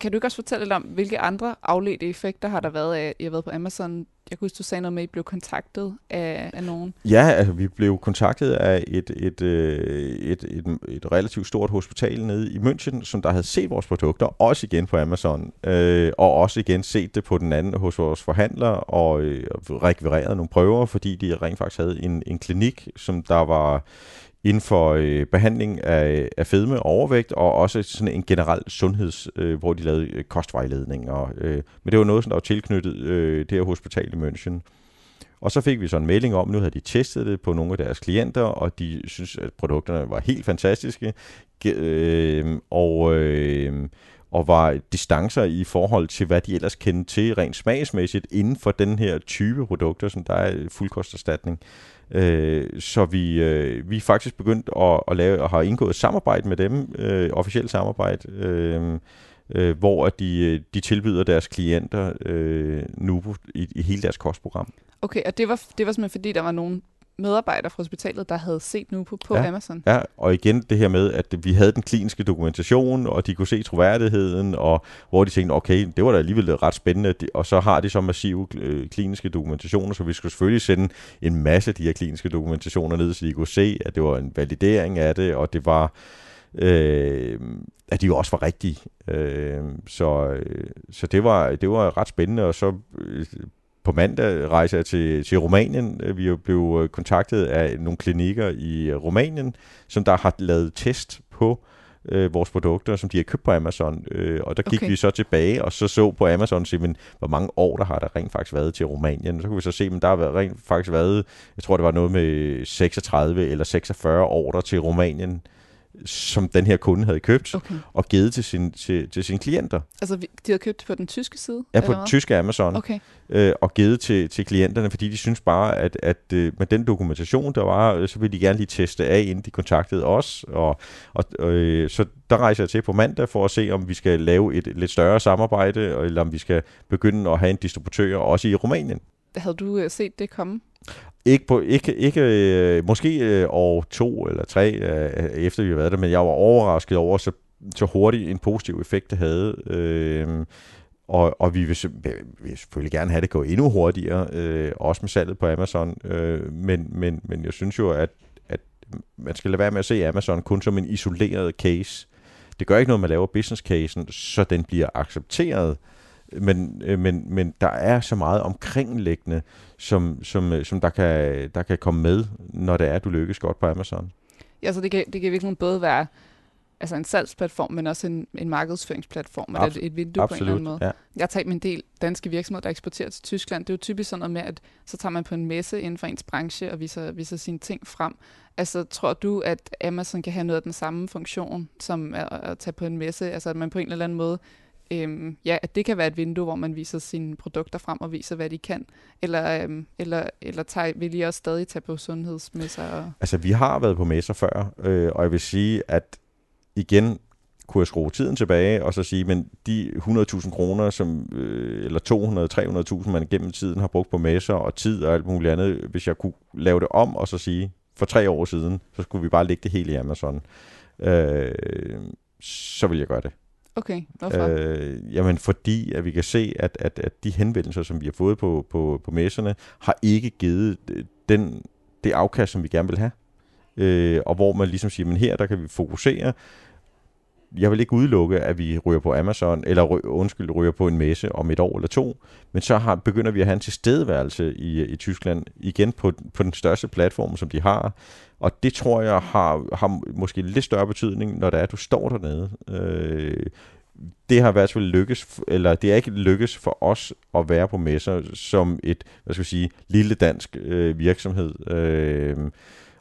kan du ikke også fortælle lidt om, hvilke andre afledte effekter har der været af, I har været på Amazon? Jeg kunne huske, du sagde noget med, at I blev kontaktet af, af nogen. Ja, altså, vi blev kontaktet af et, et, øh, et, et, et relativt stort hospital nede i München, som der havde set vores produkter, også igen på Amazon, øh, og også igen set det på den anden hos vores forhandler, og øh, rekvireret nogle prøver, fordi de rent faktisk havde en, en klinik, som der var inden for øh, behandling af, af fedme og overvægt, og også sådan en generel sundheds, øh, hvor de lavede øh, kostvejledning. Og, øh, men det var noget, som der var tilknyttet øh, det her hospital i München. Og så fik vi så en melding om, at nu havde de testet det på nogle af deres klienter, og de synes, at produkterne var helt fantastiske. Øh, og... Øh, og var distancer i forhold til, hvad de ellers kendte til rent smagsmæssigt inden for den her type produkter, som der er fuldkosterstatning. Øh, så vi, øh, vi er faktisk begyndt at, at lave og har indgået samarbejde med dem, øh, officielt samarbejde, øh, øh, hvor de, de tilbyder deres klienter øh, nu i, i hele deres kostprogram. Okay, og det var, det var simpelthen fordi, der var nogen medarbejdere fra hospitalet, der havde set nu på, på ja, Amazon. Ja, og igen det her med, at vi havde den kliniske dokumentation, og de kunne se troværdigheden, og hvor de tænkte, okay, det var da alligevel ret spændende, og så har de så massive øh, kliniske dokumentationer, så vi skulle selvfølgelig sende en masse af de her kliniske dokumentationer ned, så de kunne se, at det var en validering af det, og det var øh, at de jo også var rigtige. Øh, så, øh, så det var, det var ret spændende, og så øh, på mandag rejser jeg til, til Rumænien. Vi er blevet øh, kontaktet af nogle klinikker i øh, Rumænien, som der har lavet test på øh, vores produkter, som de har købt på Amazon. Øh, og der gik okay. vi så tilbage og så så på Amazon, men, hvor mange år der har der rent faktisk været til Rumænien. Så kunne vi så se, men der har rent faktisk været, jeg tror det var noget med 36 eller 46 år til Rumænien som den her kunde havde købt okay. og givet til, sin, til, til sine klienter. Altså de havde købt på den tyske side? Ja, på den tyske Amazon. Okay. Øh, og givet til, til klienterne, fordi de synes bare, at, at øh, med den dokumentation, der var, øh, så ville de gerne lige teste af, inden de kontaktede os. Og, og, øh, så der rejser jeg til på mandag for at se, om vi skal lave et lidt større samarbejde, eller om vi skal begynde at have en distributør også i Rumænien. Havde du øh, set det komme? Ikke, på, ikke, ikke øh, måske øh, år to eller tre øh, øh, efter vi har været der, men jeg var overrasket over, så, så hurtigt en positiv effekt det havde. Øh, og, og vi vil, vil selvfølgelig gerne have det gå endnu hurtigere, øh, også med salget på Amazon, øh, men, men, men jeg synes jo, at, at man skal lade være med at se Amazon kun som en isoleret case. Det gør ikke noget, at man laver business casen, så den bliver accepteret, øh, men, øh, men, men der er så meget omkringliggende, som, som, øh, som der, kan, der kan komme med, når det er, du lykkes godt på Amazon. Ja, så det kan, det kan virkelig både være altså en salgsplatform, men også en, en markedsføringsplatform, eller et, et vindue Absolut, på en eller anden måde. Ja. Jeg har talt med en del danske virksomheder, der eksporterer til Tyskland. Det er jo typisk sådan noget med, at så tager man på en messe inden for ens branche og viser, viser sine ting frem. Altså, tror du, at Amazon kan have noget af den samme funktion, som at, at tage på en messe? Altså, at man på en eller anden måde øhm, ja, at det kan være et vindue, hvor man viser sine produkter frem og viser, hvad de kan? Eller, øhm, eller, eller tager, vil I også stadig tage på sundhedsmesser? Og... Altså, vi har været på messer før, øh, og jeg vil sige, at igen kunne jeg skrue tiden tilbage og så sige, men de 100.000 kroner, som, øh, eller 200-300.000, man gennem tiden har brugt på messer og tid og alt muligt andet, hvis jeg kunne lave det om og så sige, for tre år siden, så skulle vi bare lægge det hele i Amazon, øh, så vil jeg gøre det. Okay, hvorfor? Øh, jamen fordi, at vi kan se, at, at, at de henvendelser, som vi har fået på, på, på messerne, har ikke givet øh, den, det afkast, som vi gerne vil have. Øh, og hvor man ligesom siger, men her der kan vi fokusere, jeg vil ikke udelukke, at vi ryger på Amazon, eller ry, undskyld, ryger på en messe om et år eller to, men så har, begynder vi at have en tilstedeværelse i, i Tyskland, igen på, på den største platform, som de har, og det tror jeg har, har måske lidt større betydning, når det er, at du står dernede. Øh, det har i hvert fald lykkes, eller det er ikke lykkes for os at være på messer som et, hvad skal jeg sige, lille dansk øh, virksomhed. Øh,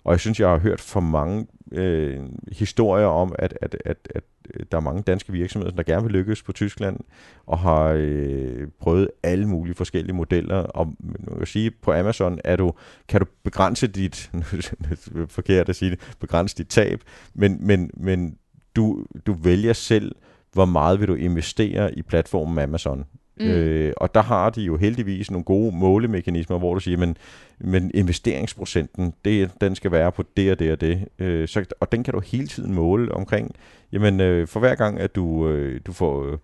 og jeg synes, jeg har hørt for mange øh, historier om, at, at, at, at der er mange danske virksomheder, der gerne vil lykkes på Tyskland, og har øh, prøvet alle mulige forskellige modeller. Og man kan sige, på Amazon er du, kan du begrænse dit, forkert at sige det, begrænse dit tab, men, men, men du, du vælger selv, hvor meget vil du investere i platformen Amazon. Mm. Øh, og der har de jo heldigvis nogle gode målemekanismer, hvor du siger, men, men investeringsprocenten, det, den skal være på det og det og det. Øh, så, og den kan du hele tiden måle omkring. Jamen, øh, for hver gang, at du, øh, du får...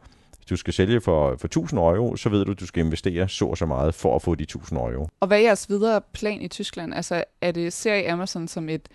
du skal sælge for, for 1000 euro, så ved du, at du skal investere så og så meget for at få de 1000 euro. Og hvad er jeres videre plan i Tyskland? Altså, er det, ser I Amazon som et,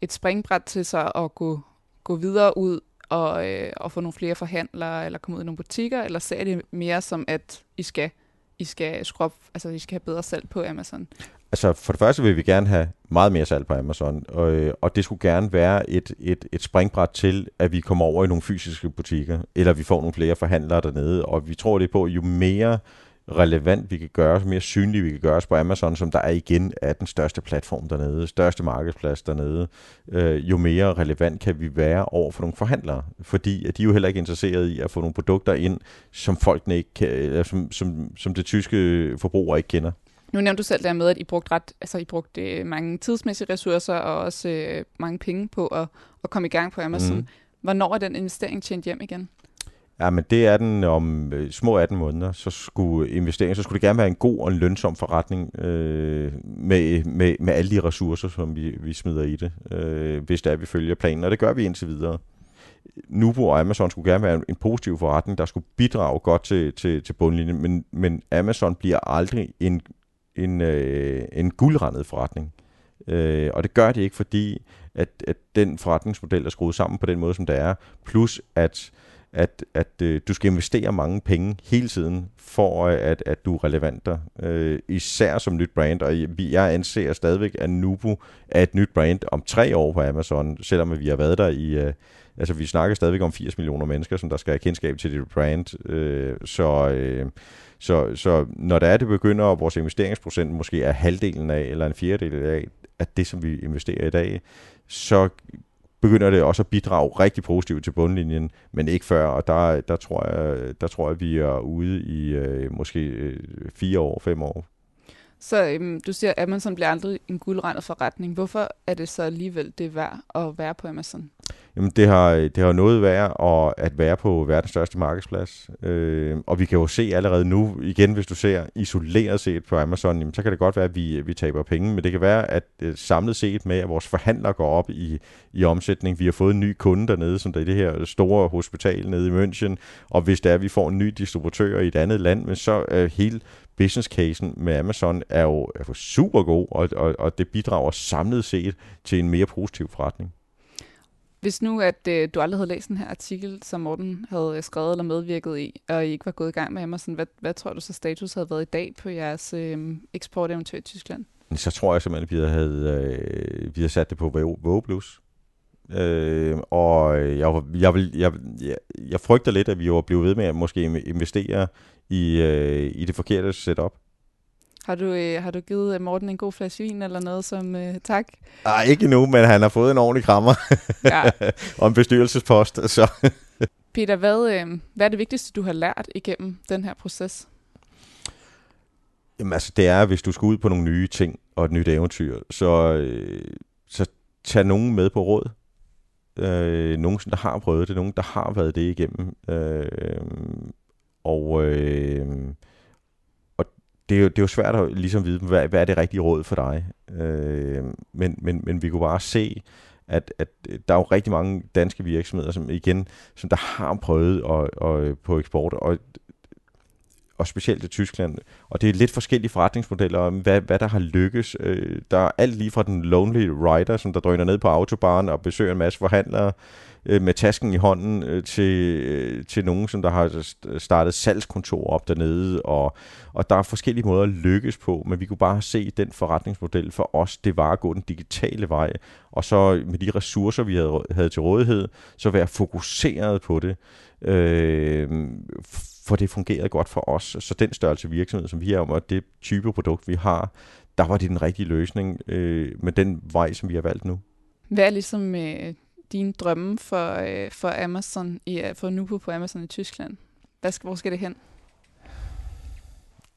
et springbræt til sig at gå, gå videre ud og, øh, og få nogle flere forhandlere, eller komme ud i nogle butikker, eller ser det mere som, at I skal, I skal skrub, altså I skal have bedre salg på Amazon? Altså for det første vil vi gerne have meget mere salg på Amazon, og, øh, og det skulle gerne være et, et, et springbræt til, at vi kommer over i nogle fysiske butikker, eller vi får nogle flere forhandlere dernede, og vi tror det på, jo mere relevant vi kan gøre, mere synlige vi kan gøre os på Amazon, som der er igen er den største platform dernede, største markedsplads dernede, øh, jo mere relevant kan vi være over for nogle forhandlere, fordi at de er jo heller ikke interesserede i at få nogle produkter ind, som folkene ikke kan, eller som, som, som det tyske forbruger ikke kender. Nu nævnte du selv der med, at I brugte, ret, altså I brugte øh, mange tidsmæssige ressourcer og også øh, mange penge på at, at komme i gang på Amazon. Mm. Hvornår er den investering tjent hjem igen? Ja, men det er den om øh, små 18 måneder, så skulle investeringen, så skulle det gerne være en god og en lønsom forretning øh, med, med, med alle de ressourcer, som vi, vi smider i det, øh, hvis det er, vi følger planen, og det gør vi indtil videre. Nubo og Amazon skulle gerne være en, en positiv forretning, der skulle bidrage godt til, til, til bundlinjen, men, men Amazon bliver aldrig en, en, øh, en guldrendet forretning. Øh, og det gør det ikke, fordi at, at den forretningsmodel er skruet sammen på den måde, som det er, plus at at, at øh, du skal investere mange penge hele tiden, for øh, at, at du er relevant der. Øh, især som nyt brand, og jeg anser stadigvæk, at Nubu er et nyt brand om tre år på Amazon, selvom vi har været der i... Øh, altså, vi snakker stadigvæk om 80 millioner mennesker, som der skal have kendskab til dit brand. Øh, så... Øh, så, så når der er, det begynder, og vores investeringsprocent måske er halvdelen af, eller en fjerdedel af, at det, som vi investerer i dag, så begynder det også at bidrage rigtig positivt til bundlinjen, men ikke før, og der, der, tror, jeg, der tror jeg, vi er ude i øh, måske øh, fire år, fem år. Så øhm, du siger, at Amazon bliver aldrig en guldrendet forretning. Hvorfor er det så alligevel det værd at være på Amazon? Jamen, det har, det har noget værd at, at være på verdens største markedsplads. Øh, og vi kan jo se allerede nu, igen hvis du ser isoleret set på Amazon, jamen, så kan det godt være, at vi, vi taber penge, men det kan være, at øh, samlet set med, at vores forhandler går op i, i omsætning. Vi har fået en ny kunde dernede, som der er i det her store hospital nede i München, og hvis det er, at vi får en ny distributør i et andet land, men så er hele business casen med Amazon er jo, er jo super god, og, og, og det bidrager samlet set til en mere positiv forretning. Hvis nu, at øh, du aldrig havde læst den her artikel, som Morten havde øh, skrevet eller medvirket i, og I ikke var gået i gang med Amazon, hvad, hvad tror du så status havde været i dag på jeres øh, eksporteventyr i Tyskland? Så tror jeg simpelthen, at vi havde, øh, vi havde sat det på Vogue Plus. Øh, og jeg, jeg, vil, jeg, jeg, jeg frygter lidt, at vi var blevet ved med at måske investere i, øh, i det forkerte setup. Har du, øh, har du givet øh, Morten en god flaske vin eller noget som øh, tak? Nej, ikke endnu, men han har fået en ordentlig krammer. Ja. og en bestyrelsespost. Så. Peter, hvad, øh, hvad er det vigtigste, du har lært igennem den her proces? Jamen altså, det er, hvis du skal ud på nogle nye ting og et nyt eventyr, så, øh, så tag nogen med på råd. Øh, nogen, der har prøvet det, nogen, der har været det igennem. Øh, og, øh, og det, er jo, det er jo svært at ligesom vide, hvad, hvad er det rigtige råd for dig. Øh, men, men, men vi kunne bare se, at, at der er jo rigtig mange danske virksomheder, som igen, som der har prøvet at, at, på eksport, og og specielt i Tyskland. Og det er lidt forskellige forretningsmodeller om, hvad, hvad der har lykkes. Øh, der er alt lige fra den lonely rider, som der drøner ned på autobahn og besøger en masse forhandlere, øh, med tasken i hånden øh, til, øh, til nogen, som der har startet salgskontor op dernede, og, og der er forskellige måder at lykkes på, men vi kunne bare se den forretningsmodel for os, det var at gå den digitale vej, og så med de ressourcer, vi havde, havde til rådighed, så være fokuseret på det, øh, for det fungerede godt for os. Så den størrelse virksomhed, som vi er om, og det type produkt, vi har, der var det den rigtige løsning øh, med den vej, som vi har valgt nu. Hvad er ligesom øh, dine drømme for, øh, for Amazon, i, for Nupo på Amazon i Tyskland? Hvad skal, hvor skal det hen?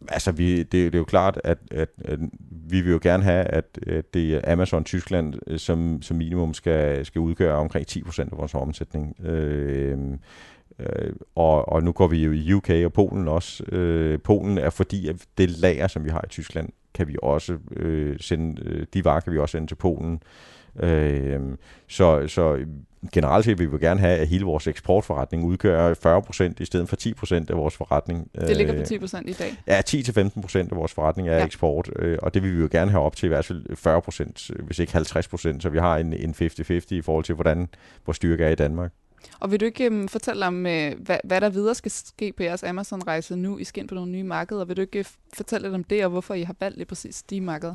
Altså, vi, det, det er jo klart, at, at, at vi vil jo gerne have, at, at det er Amazon Tyskland, øh, som, som minimum skal, skal udgøre omkring 10% af vores omsætning. Øh, øh, og, og nu går vi jo i UK og Polen også. Øh, Polen er fordi, at det lager, som vi har i Tyskland, kan vi også øh, sende, øh, de varer kan vi også sende til Polen. Øh, så, så generelt set vil vi gerne have, at hele vores eksportforretning udgør 40% i stedet for 10% af vores forretning. Det ligger på 10% i dag? Ja, 10-15% af vores forretning er ja. eksport, øh, og det vil vi jo gerne have op til i hvert fald 40%, hvis ikke 50%, så vi har en, en 50-50 i forhold til, hvordan vores styrke er i Danmark. Og vil du ikke um, fortælle om, øh, uh, hvad, hvad der videre skal ske på jeres Amazon-rejse nu? I skal ind på nogle nye markeder. Vil du ikke øh, fortælle lidt om det, og hvorfor I har valgt lige præcis de markeder?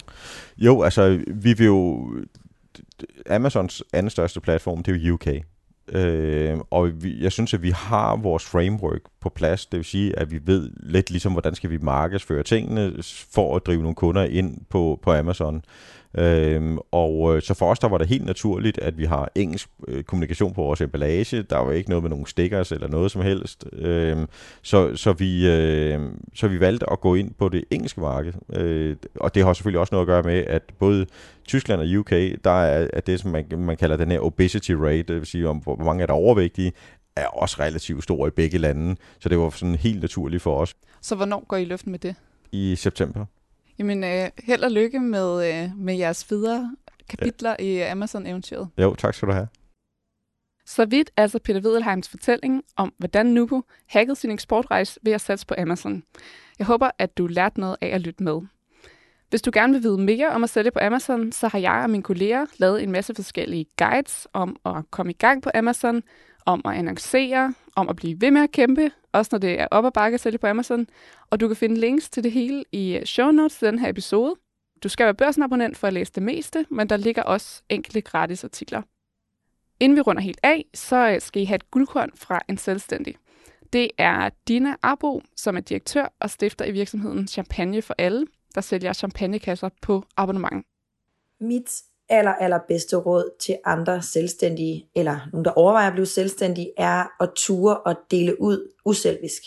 Jo, altså vi vil jo Amazons anden største platform, det er jo UK. Øh, og vi, jeg synes, at vi har vores framework på plads. Det vil sige, at vi ved lidt ligesom, hvordan skal vi markedsføre tingene for at drive nogle kunder ind på, på Amazon. Øhm, og øh, så for os der var det helt naturligt, at vi har engelsk øh, kommunikation på vores emballage. Der var ikke noget med nogle stickers eller noget som helst. Øhm, så, så, vi, øh, så vi valgte at gå ind på det engelske marked. Øh, og det har selvfølgelig også noget at gøre med, at både Tyskland og UK, der er, er det, som man, man kalder den her obesity rate, det vil sige, om hvor mange er der overvægtige, er også relativt stor i begge lande. Så det var sådan helt naturligt for os. Så hvornår går I løften med det? I september. Jamen, øh, held og lykke med, øh, med jeres videre kapitler ja. i Amazon-eventyret. Jo, tak skal du have. Så vidt altså Peter Wedelheims fortælling om, hvordan Nubo hackede sin eksportrejse ved at satse på Amazon. Jeg håber, at du lærte noget af at lytte med. Hvis du gerne vil vide mere om at sælge på Amazon, så har jeg og mine kolleger lavet en masse forskellige guides om at komme i gang på Amazon, om at annoncere, om at blive ved med at kæmpe, også når det er op og bakke at sælge på Amazon. Og du kan finde links til det hele i øh, show notes til den her episode. Du skal være børsenabonnent for at læse det meste, men der ligger også enkelte gratis artikler. Inden vi runder helt af, så øh, skal I have et guldkorn fra en selvstændig. Det er Dina Arbo, som er direktør og stifter i virksomheden Champagne for Alle, der sælger champagnekasser på abonnement. Mit aller, aller bedste råd til andre selvstændige, eller nogen, der overvejer at blive selvstændige, er at ture og dele ud uselvisk.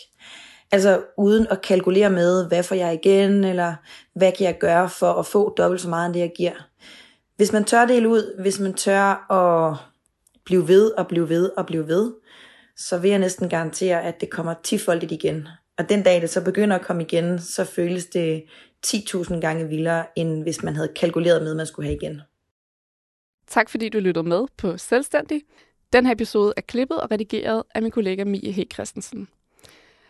Altså uden at kalkulere med, hvad får jeg igen, eller hvad kan jeg gøre for at få dobbelt så meget, end det jeg giver. Hvis man tør dele ud, hvis man tør at blive ved og blive ved og blive ved, så vil jeg næsten garantere, at det kommer tifoldigt igen. Og den dag det så begynder at komme igen, så føles det 10.000 gange vildere, end hvis man havde kalkuleret med, at man skulle have igen. Tak fordi du lyttede med på Selvstændig. Den her episode er klippet og redigeret af min kollega Mie H. Christensen.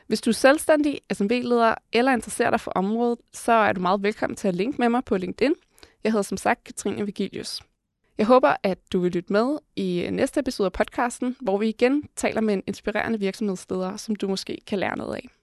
Hvis du er selvstændig, SMV-leder eller interesserer dig for området, så er du meget velkommen til at linke med mig på LinkedIn. Jeg hedder som sagt Katrine Vigilius. Jeg håber, at du vil lytte med i næste episode af podcasten, hvor vi igen taler med en inspirerende virksomhedsleder, som du måske kan lære noget af.